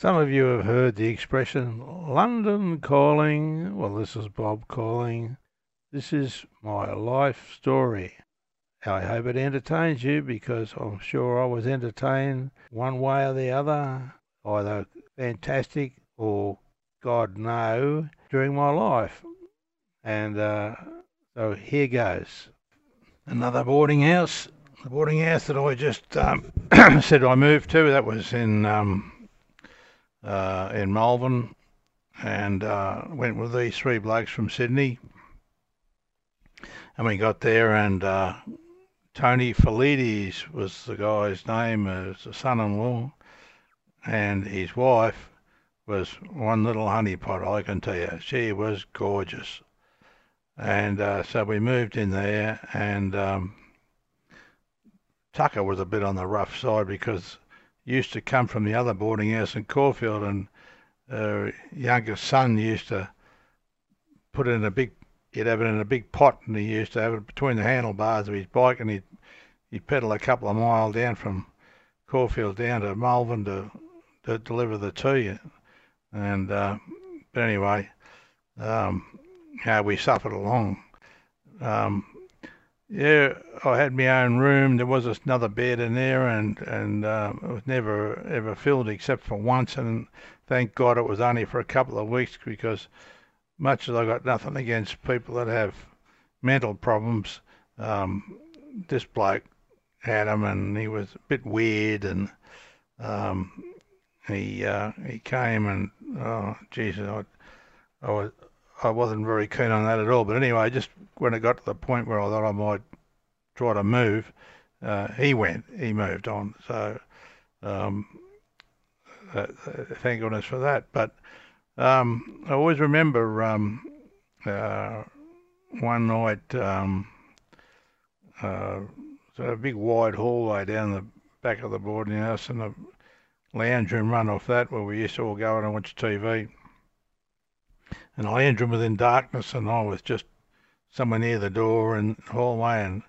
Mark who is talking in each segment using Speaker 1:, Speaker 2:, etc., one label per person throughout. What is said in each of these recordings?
Speaker 1: Some of you have heard the expression London calling. Well, this is Bob calling. This is my life story. I hope it entertains you because I'm sure I was entertained one way or the other, either fantastic or God no, during my life. And uh, so here goes. Another boarding house. The boarding house that I just um, said I moved to, that was in um, uh, in Malvern, and uh, went with these three blokes from Sydney. And we got there, and uh, Tony Felides was the guy's name, as the son-in-law, and his wife was one little honeypot, I can tell you. She was gorgeous. And uh, so we moved in there, and um, Tucker was a bit on the rough side because used to come from the other boarding house in Caulfield, and uh, youngest son used to put it in a big, he'd have it in a big pot, and he used to have it between the handlebars of his bike, and he'd he'd pedal a couple of miles down from Caulfield down to Malvern to to deliver the tea, and uh, but anyway, um, how we suffered along. Um, yeah, I had my own room. There was another bed in there, and and uh, it was never ever filled except for once. And thank God it was only for a couple of weeks because, much as I got nothing against people that have mental problems, um, this bloke had them, and he was a bit weird, and um, he uh, he came and oh Jesus, I, I was I wasn't very keen on that at all. But anyway, just when it got to the point where I thought I might try to move, uh, he went, he moved on. So um, uh, thank goodness for that. But um, I always remember um, uh, one night, um, uh, a big wide hallway down the back of the boarding house and a lounge room run off that where we used to all go and watch TV and I entered within darkness, and I was just somewhere near the door and hallway, and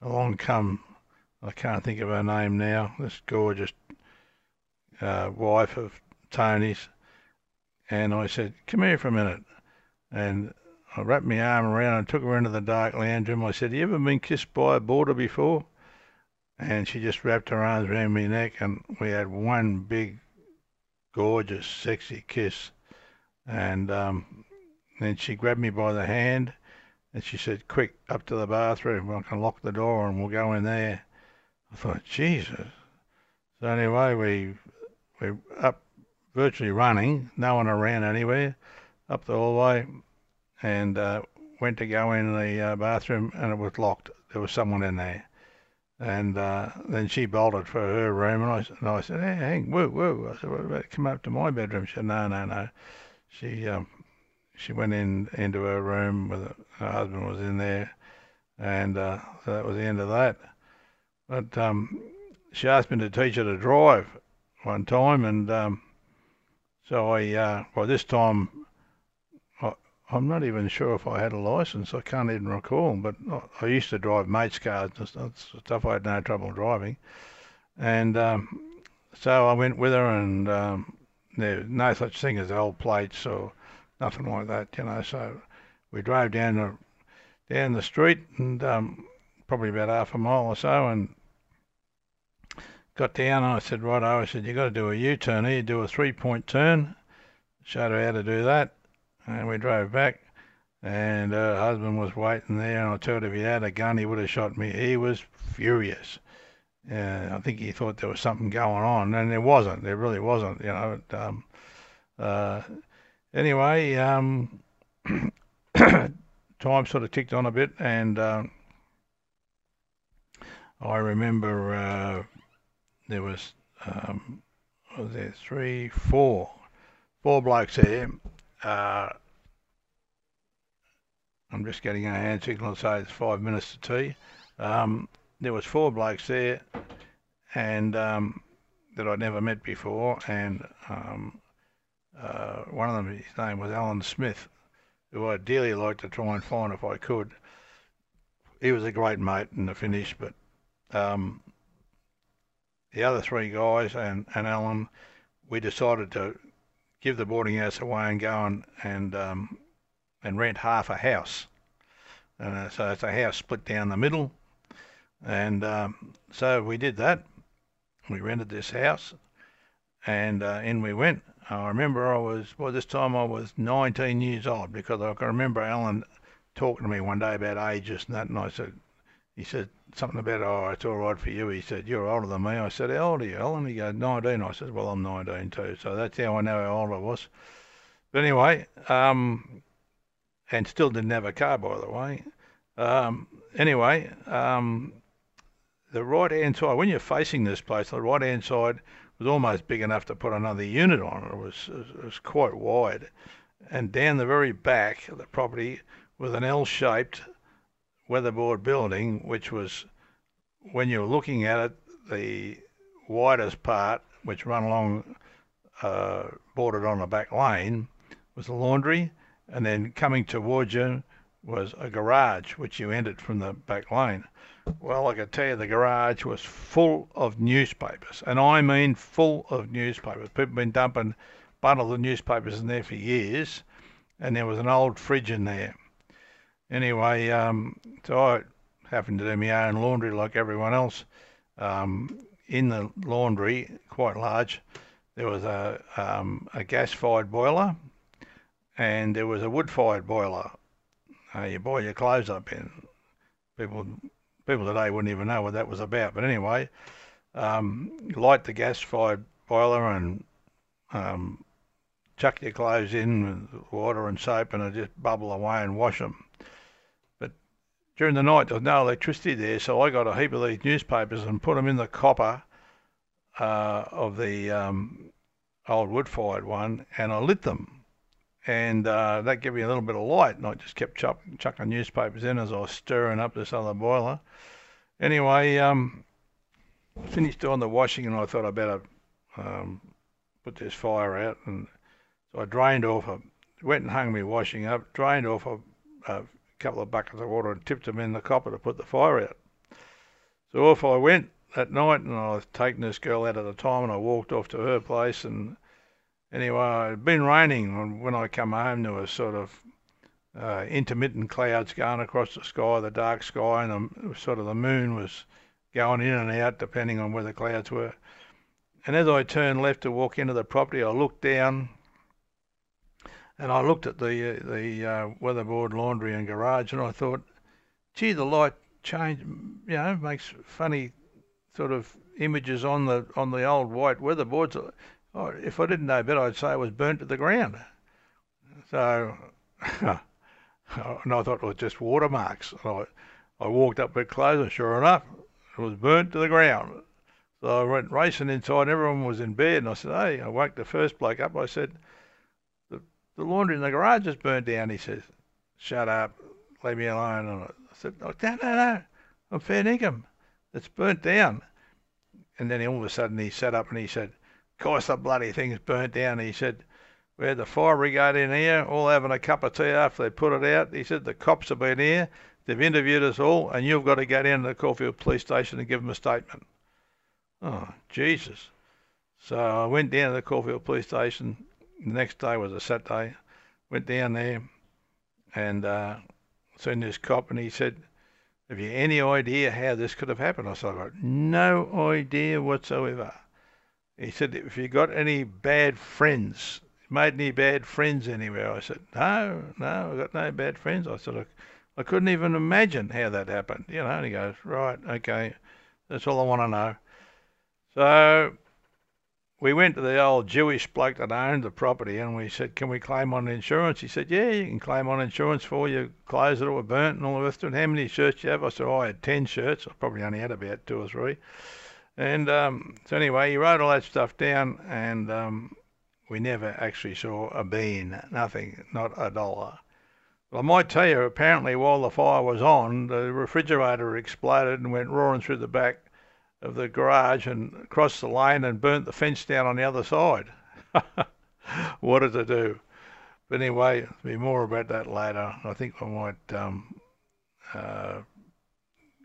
Speaker 1: along come I can't think of her name now. This gorgeous uh, wife of Tony's, and I said, "Come here for a minute," and I wrapped my arm around and took her into the dark lounge room. I said, "You ever been kissed by a boarder before?" And she just wrapped her arms around my neck, and we had one big, gorgeous, sexy kiss. And um, then she grabbed me by the hand and she said, Quick, up to the bathroom. I can lock the door and we'll go in there. I thought, Jesus. So anyway, we we up virtually running, no one around anywhere, up the hallway, and uh, went to go in the uh, bathroom and it was locked. There was someone in there. And uh, then she bolted for her room, and I, and I said, hey, hang, woo, woo. I said, well, come up to my bedroom. She said, no, no, no she um, she went in into her room with her husband was in there, and uh, so that was the end of that. But um, she asked me to teach her to drive one time, and um, so I uh, this time I, I'm not even sure if I had a license. I can't even recall, but I used to drive mates' cars and stuff. I had no trouble driving, and um, so I went with her and. There's no such thing as old plates or nothing like that, you know. So we drove down the down the street and um, probably about half a mile or so, and got down. And I said, right, I said, you got to do a U-turn here, do a three-point turn. Showed her how to do that, and we drove back. And her husband was waiting there, and I told him if he had a gun, he would have shot me. He was furious. Uh, I think he thought there was something going on, and there wasn't. There really wasn't. You know. Um, uh, anyway, um, time sort of ticked on a bit, and uh, I remember uh, there was um, was there three, four, four blokes there. Uh, I'm just getting a hand signal to say it's five minutes to tea. Um, there was four blokes there, and um, that I'd never met before, and um, uh, one of them, his name was Alan Smith, who I'd dearly like to try and find if I could. He was a great mate in the finish, but um, the other three guys and, and Alan we decided to give the boarding house away and go and and, um, and rent half a house. And uh, so it's a house split down the middle. And um, so we did that. We rented this house, and uh, in we went. I remember I was, well, this time I was 19 years old because I can remember Alan talking to me one day about ages and that, and I said, he said something about, oh, it's all right for you. He said, you're older than me. I said, how old are you, Alan? He goes, 19. I said, well, I'm 19 too. So that's how I know how old I was. But anyway, um, and still didn't have a car, by the way. Um, anyway, um, the right hand side, when you're facing this place, the right hand side was almost big enough to put another unit on. It was, it was quite wide. And down the very back of the property was an L shaped weatherboard building, which was, when you were looking at it, the widest part, which ran along, uh, bordered on a back lane, was the laundry. And then coming towards you was a garage, which you entered from the back lane. Well, I can tell you the garage was full of newspapers, and I mean full of newspapers. People have been dumping bundles of newspapers in there for years, and there was an old fridge in there. Anyway, um, so I happened to do my own laundry like everyone else. Um, in the laundry, quite large, there was a, um, a gas-fired boiler, and there was a wood-fired boiler. Uh, you boil your clothes up in. People people today wouldn't even know what that was about. But anyway, um, light the gas fired boiler and um, chuck your clothes in with water and soap and it just bubble away and wash them. But during the night there was no electricity there, so I got a heap of these newspapers and put them in the copper uh, of the um, old wood fired one and I lit them and uh, that gave me a little bit of light. And I just kept chuck, chucking newspapers in as I was stirring up this other boiler. Anyway, um, finished doing the washing, and I thought I better um, put this fire out. And so I drained off, went and hung me washing up, drained off a, a couple of buckets of water and tipped them in the copper to put the fire out. So off I went that night, and I was taking this girl out at the time, and I walked off to her place and Anyway, it'd been raining when I come home. There was sort of uh, intermittent clouds going across the sky, the dark sky, and the, sort of the moon was going in and out depending on where the clouds were. And as I turned left to walk into the property, I looked down and I looked at the the uh, weatherboard laundry and garage, and I thought, gee, the light change, you know, makes funny sort of images on the on the old white weatherboards. Oh, if I didn't know better, I'd say it was burnt to the ground. So, and I thought it was just watermarks. I, I walked up a closer, and sure enough, it was burnt to the ground. So I went racing inside, and everyone was in bed, and I said, hey, I woke the first bloke up. I said, the, the laundry in the garage is burnt down. He says, shut up, leave me alone. And I said, no, no, no, I'm fair dinkum. It's burnt down. And then all of a sudden he sat up and he said, course the bloody thing's burnt down. He said, we had the fire brigade in here, all having a cup of tea after they put it out. He said, the cops have been here, they've interviewed us all, and you've got to go down to the Caulfield police station and give them a statement. Oh, Jesus. So I went down to the Caulfield police station. The next day was a Saturday. Went down there and uh, seen this cop, and he said, have you any idea how this could have happened? I said, I've got no idea whatsoever. He said, If you got any bad friends, made any bad friends anywhere? I said, No, no, I got no bad friends. I said, I, I couldn't even imagine how that happened. You know, and he goes, Right, okay, that's all I want to know. So we went to the old Jewish bloke that owned the property and we said, Can we claim on insurance? He said, Yeah, you can claim on insurance for your clothes that were burnt and all the rest of it. How many shirts do you have? I said, oh, I had 10 shirts. I probably only had about two or three. And um, so anyway, he wrote all that stuff down, and um, we never actually saw a bean, nothing, not a dollar. Well, I might tell you, apparently, while the fire was on, the refrigerator exploded and went roaring through the back of the garage and across the lane and burnt the fence down on the other side. what did it do? But anyway, there'll be more about that later. I think I might um, uh,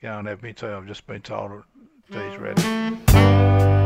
Speaker 1: go and have me tea. I've just been told stage ready.